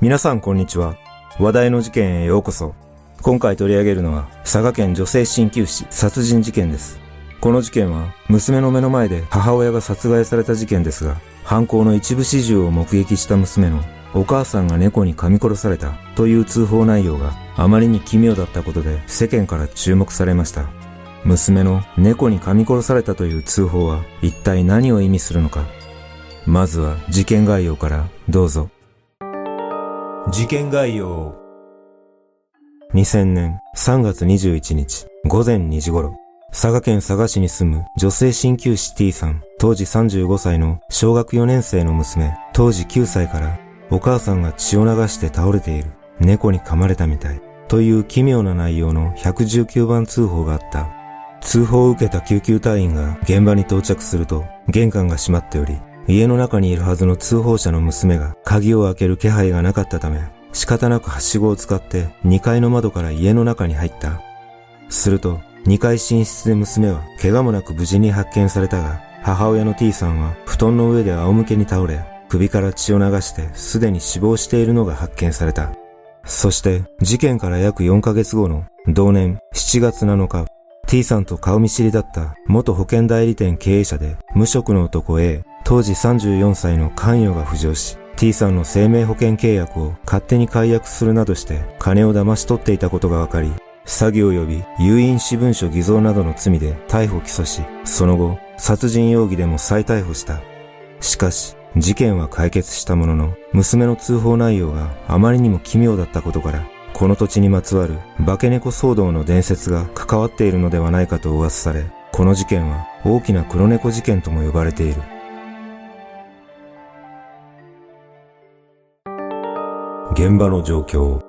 皆さんこんにちは。話題の事件へようこそ。今回取り上げるのは、佐賀県女性鍼灸師殺人事件です。この事件は、娘の目の前で母親が殺害された事件ですが、犯行の一部始終を目撃した娘の、お母さんが猫に噛み殺されたという通報内容があまりに奇妙だったことで世間から注目されました。娘の猫に噛み殺されたという通報は一体何を意味するのか。まずは事件概要からどうぞ。事件概要2000年3月21日午前2時頃、佐賀県佐賀市に住む女性鍼灸師 T さん、当時35歳の小学4年生の娘、当時9歳からお母さんが血を流して倒れている、猫に噛まれたみたい、という奇妙な内容の119番通報があった。通報を受けた救急隊員が現場に到着すると、玄関が閉まっており、家の中にいるはずの通報者の娘が鍵を開ける気配がなかったため、仕方なくはしごを使って2階の窓から家の中に入った。すると、2階寝室で娘は怪我もなく無事に発見されたが、母親の T さんは布団の上で仰向けに倒れ、首から血を流してすでに死亡しているのが発見された。そして事件から約4ヶ月後の同年7月7日、T さんと顔見知りだった元保険代理店経営者で無職の男 A、当時34歳の関与が浮上し、T さんの生命保険契約を勝手に解約するなどして金を騙し取っていたことが分かり、詐欺及び有印私文書偽造などの罪で逮捕起訴し、その後、殺人容疑でも再逮捕した。しかし、事件は解決したものの、娘の通報内容があまりにも奇妙だったことから、この土地にまつわる化け猫騒動の伝説が関わっているのではないかと噂され、この事件は大きな黒猫事件とも呼ばれている。現場の状況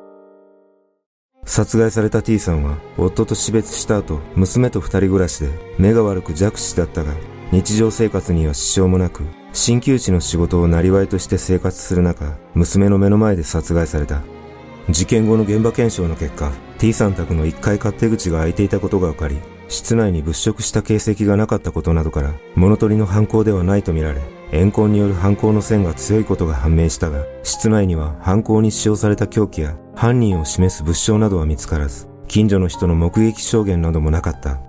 殺害された T さんは夫と死別した後娘と二人暮らしで目が悪く弱視だったが日常生活には支障もなく鍼灸師の仕事を生りとして生活する中娘の目の前で殺害された事件後の現場検証の結果 T さん宅の1階勝手口が開いていたことが分かり室内に物色した形跡がなかったことなどから物取りの犯行ではないとみられ怨恨による犯行の線が強いことが判明したが、室内には犯行に使用された凶器や犯人を示す物証などは見つからず、近所の人の目撃証言などもなかった。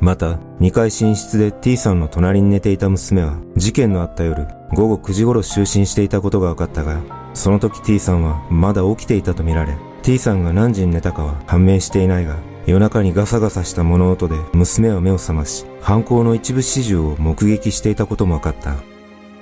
また、2階寝室で T さんの隣に寝ていた娘は、事件のあった夜、午後9時頃就寝していたことが分かったが、その時 T さんはまだ起きていたとみられ、T さんが何時に寝たかは判明していないが、夜中にガサガサした物音で娘は目を覚まし、犯行の一部始終を目撃していたことも分かった。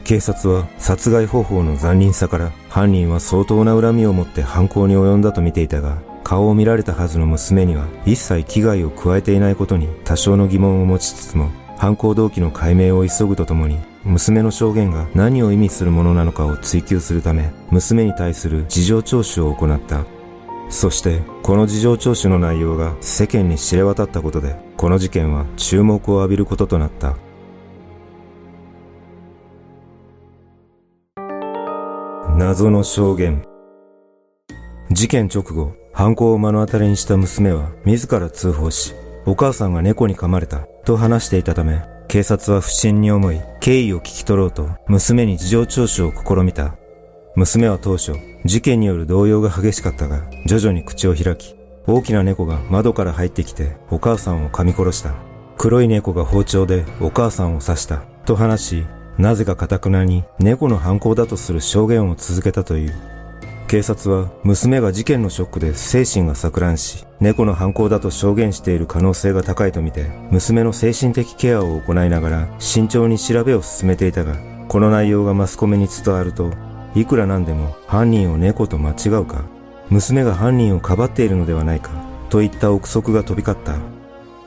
警察は殺害方法の残忍さから犯人は相当な恨みを持って犯行に及んだと見ていたが、顔を見られたはずの娘には一切危害を加えていないことに多少の疑問を持ちつつも、犯行動機の解明を急ぐとともに、娘の証言が何を意味するものなのかを追求するため、娘に対する事情聴取を行った。そして、この事情聴取の内容が世間に知れ渡ったことで、この事件は注目を浴びることとなった。謎の証言。事件直後、犯行を目の当たりにした娘は自ら通報し、お母さんが猫に噛まれたと話していたため、警察は不審に思い、経緯を聞き取ろうと娘に事情聴取を試みた。娘は当初、事件による動揺が激しかったが、徐々に口を開き、大きな猫が窓から入ってきてお母さんを噛み殺した。黒い猫が包丁でお母さんを刺したと話し、なぜか堅くなに猫の犯行だとする証言を続けたという。警察は娘が事件のショックで精神が錯乱し、猫の犯行だと証言している可能性が高いとみて、娘の精神的ケアを行いながら慎重に調べを進めていたが、この内容がマスコミに伝わると、いくらなんでも犯人を猫と間違うか、娘が犯人をかばっているのではないか、といった憶測が飛び交った。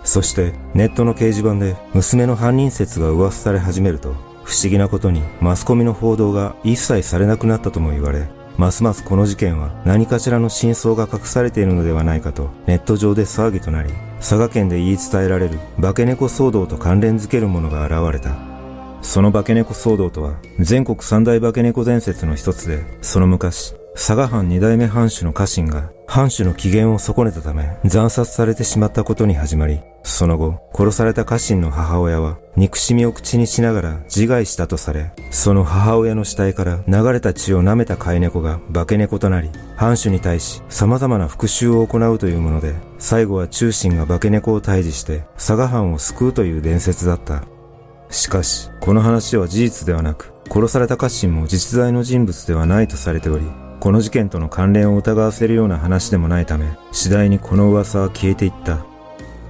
そしてネットの掲示板で娘の犯人説が噂され始めると、不思議なことにマスコミの報道が一切されなくなったとも言われ、ますますこの事件は何かしらの真相が隠されているのではないかとネット上で騒ぎとなり、佐賀県で言い伝えられる化け猫騒動と関連づけるものが現れた。その化け猫騒動とは全国三大化け猫伝説の一つで、その昔、佐賀藩二代目藩主の家臣が藩主の機嫌を損ねたため惨殺されてしまったことに始まり、その後、殺された家臣の母親は憎しみを口にしながら自害したとされ、その母親の死体から流れた血を舐めた飼い猫が化け猫となり、藩主に対し様々な復讐を行うというもので、最後は中心が化け猫を退治して佐賀藩を救うという伝説だった。しかし、この話は事実ではなく、殺された家臣も実在の人物ではないとされており、この事件との関連を疑わせるような話でもないため、次第にこの噂は消えていった。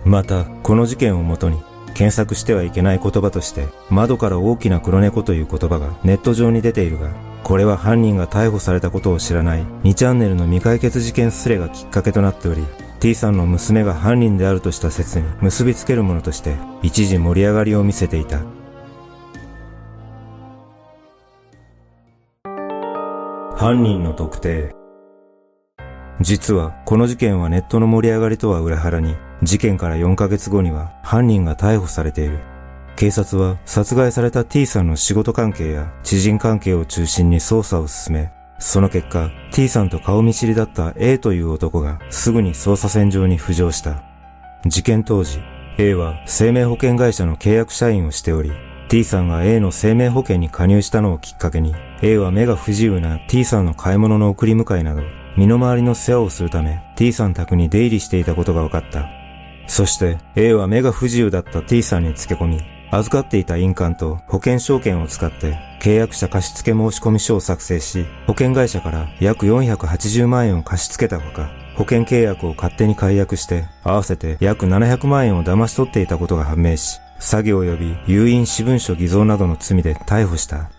また、この事件をもとに、検索してはいけない言葉として、窓から大きな黒猫という言葉がネット上に出ているが、これは犯人が逮捕されたことを知らない2チャンネルの未解決事件すれがきっかけとなっており、T さんの娘が犯人であるとした説に結びつけるものとして一時盛り上がりを見せていた。犯人の特定実はこの事件はネットの盛り上がりとは裏腹に事件から4ヶ月後には犯人が逮捕されている。警察は殺害された T さんの仕事関係や知人関係を中心に捜査を進め、その結果 T さんと顔見知りだった A という男がすぐに捜査線上に浮上した。事件当時、A は生命保険会社の契約社員をしており、T さんが A の生命保険に加入したのをきっかけに、A は目が不自由な T さんの買い物の送り迎えなど、身の回りの世話をするため T さん宅に出入りしていたことが分かった。そして A は目が不自由だった T さんにつけ込み、預かっていた印鑑と保険証券を使って契約者貸付申込書を作成し、保険会社から約480万円を貸し付けたほか、保険契約を勝手に解約して、合わせて約700万円を騙し取っていたことが判明し、詐欺及び誘引私文書偽造などの罪で逮捕した。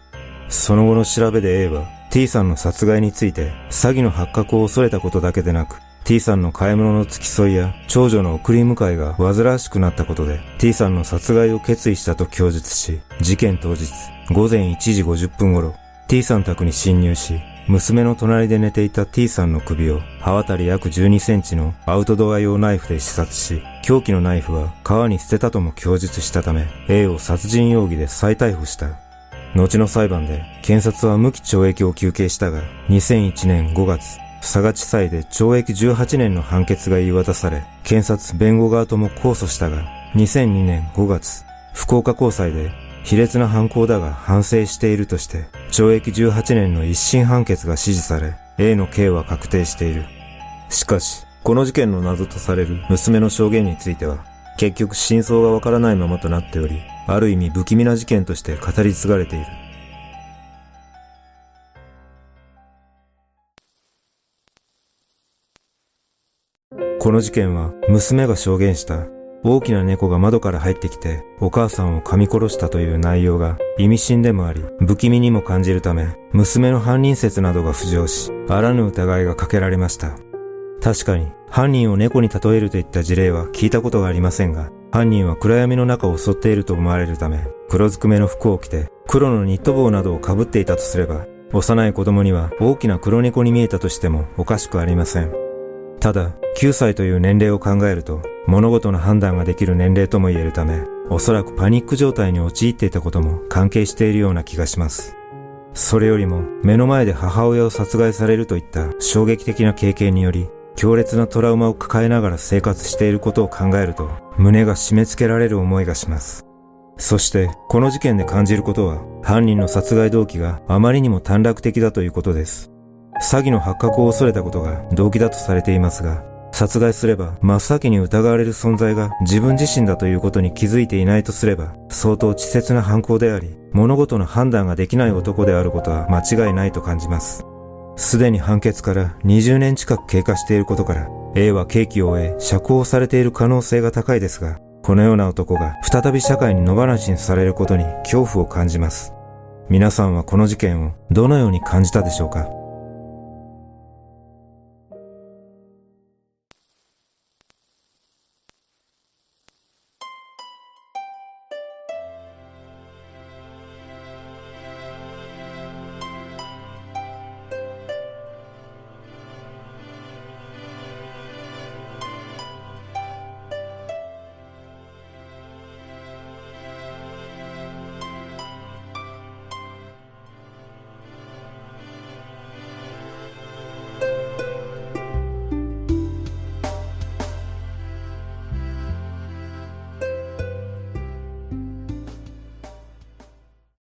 その後の調べで A は T さんの殺害について詐欺の発覚を恐れたことだけでなく T さんの買い物の付き添いや長女の送り迎えが煩わしくなったことで T さんの殺害を決意したと供述し事件当日午前1時50分頃 T さん宅に侵入し娘の隣で寝ていた T さんの首を刃渡り約12センチのアウトドア用ナイフで刺殺し、凶器のナイフは川に捨てたとも供述したため、A を殺人容疑で再逮捕した。後の裁判で検察は無期懲役を求刑したが、2001年5月、佐賀地裁で懲役18年の判決が言い渡され、検察弁護側とも控訴したが、2002年5月、福岡高裁で卑劣な犯行だが反省しているとして、懲役18年の一審判決が支持され、A の刑は確定している。しかし、この事件の謎とされる娘の証言については、結局真相がわからないままとなっており、ある意味不気味な事件として語り継がれている。この事件は娘が証言した大きな猫が窓から入ってきてお母さんを噛み殺したという内容が意味深でもあり不気味にも感じるため娘の犯人説などが浮上しあらぬ疑いがかけられました。確かに犯人を猫に例えるといった事例は聞いたことがありませんが犯人は暗闇の中を襲っていると思われるため黒ずくめの服を着て黒のニット帽などを被っていたとすれば幼い子供には大きな黒猫に見えたとしてもおかしくありません。ただ、9歳という年齢を考えると、物事の判断ができる年齢とも言えるため、おそらくパニック状態に陥っていたことも関係しているような気がします。それよりも、目の前で母親を殺害されるといった衝撃的な経験により、強烈なトラウマを抱えながら生活していることを考えると、胸が締め付けられる思いがします。そして、この事件で感じることは、犯人の殺害動機があまりにも短絡的だということです。詐欺の発覚を恐れたことが動機だとされていますが、殺害すれば真っ先に疑われる存在が自分自身だということに気づいていないとすれば、相当稚拙な犯行であり、物事の判断ができない男であることは間違いないと感じます。すでに判決から20年近く経過していることから、A は刑期を終え釈放されている可能性が高いですが、このような男が再び社会に野放しにされることに恐怖を感じます。皆さんはこの事件をどのように感じたでしょうか？